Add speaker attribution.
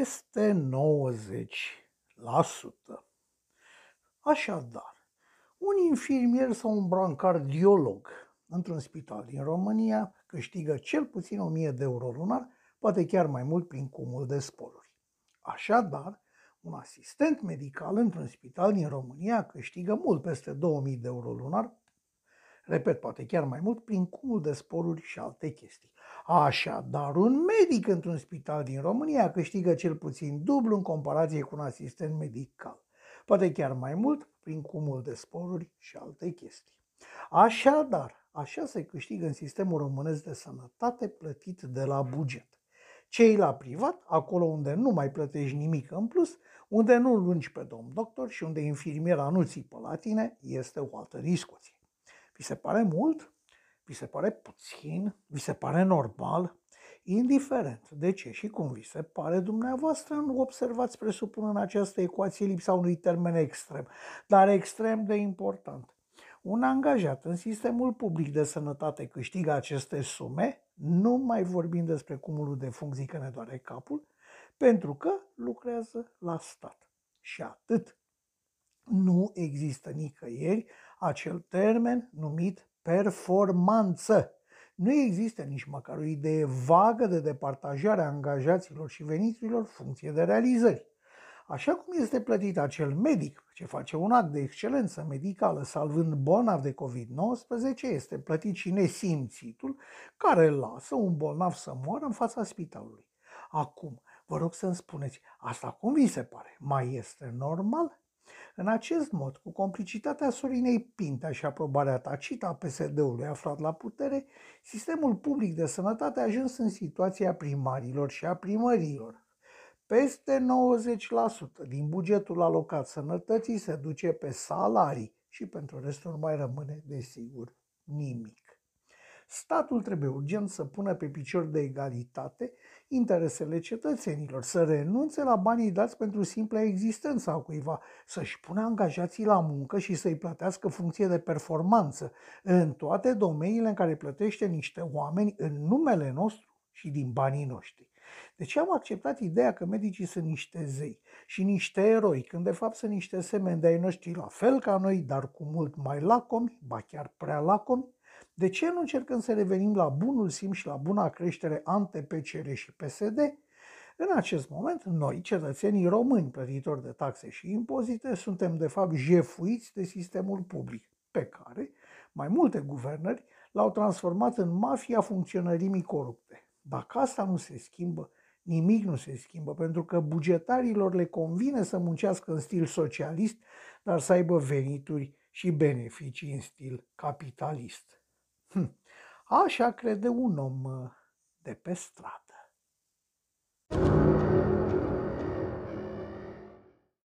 Speaker 1: peste 90%. Așadar, un infirmier sau un brancardiolog într-un spital din România câștigă cel puțin 1000 de euro lunar, poate chiar mai mult prin cumul de sporuri. Așadar, un asistent medical într-un spital din România câștigă mult peste 2000 de euro lunar, repet, poate chiar mai mult, prin cumul de sporuri și alte chestii. Așadar, un medic într-un spital din România câștigă cel puțin dublu în comparație cu un asistent medical. Poate chiar mai mult prin cumul de sporuri și alte chestii. Așadar, așa se câștigă în sistemul românesc de sănătate plătit de la buget. Cei la privat, acolo unde nu mai plătești nimic în plus, unde nu lungi pe domn doctor și unde infirmiera nu țipă la tine, este o altă discuție. Vi se pare mult? Vi se pare puțin? Vi se pare normal? Indiferent de ce și cum vi se pare dumneavoastră, nu observați, presupun în această ecuație lipsa unui termen extrem, dar extrem de important. Un angajat în sistemul public de sănătate câștigă aceste sume, nu mai vorbim despre cumulul de funcții că ne doare capul, pentru că lucrează la stat. Și atât. Nu există nicăieri acel termen numit performanță. Nu există nici măcar o idee vagă de departajare a angajaților și veniturilor funcție de realizări. Așa cum este plătit acel medic ce face un act de excelență medicală salvând bolnav de COVID-19, este plătit și nesimțitul care lasă un bolnav să moară în fața spitalului. Acum, vă rog să-mi spuneți, asta cum vi se pare? Mai este normal? În acest mod, cu complicitatea Sorinei Pintea și aprobarea tacită a PSD-ului aflat la putere, sistemul public de sănătate a ajuns în situația primarilor și a primărilor. Peste 90% din bugetul alocat sănătății se duce pe salarii și pentru restul mai rămâne, desigur, nimic. Statul trebuie urgent să pună pe picior de egalitate interesele cetățenilor, să renunțe la banii dați pentru simpla existență a cuiva, să-și pună angajații la muncă și să-i plătească funcție de performanță în toate domeniile în care plătește niște oameni în numele nostru și din banii noștri. De ce am acceptat ideea că medicii sunt niște zei și niște eroi, când de fapt sunt niște semeni de-ai noștri la fel ca noi, dar cu mult mai lacomi, ba chiar prea lacomi? De ce nu încercăm să revenim la bunul simț și la buna creștere ante PCR și PSD? În acest moment, noi, cetățenii români plătitori de taxe și impozite, suntem de fapt jefuiți de sistemul public, pe care mai multe guvernări l-au transformat în mafia funcționărimii corupte. Dacă asta nu se schimbă, nimic nu se schimbă, pentru că bugetarilor le convine să muncească în stil socialist, dar să aibă venituri și beneficii în stil capitalist. Hm. Așa crede un om uh, de pe stradă.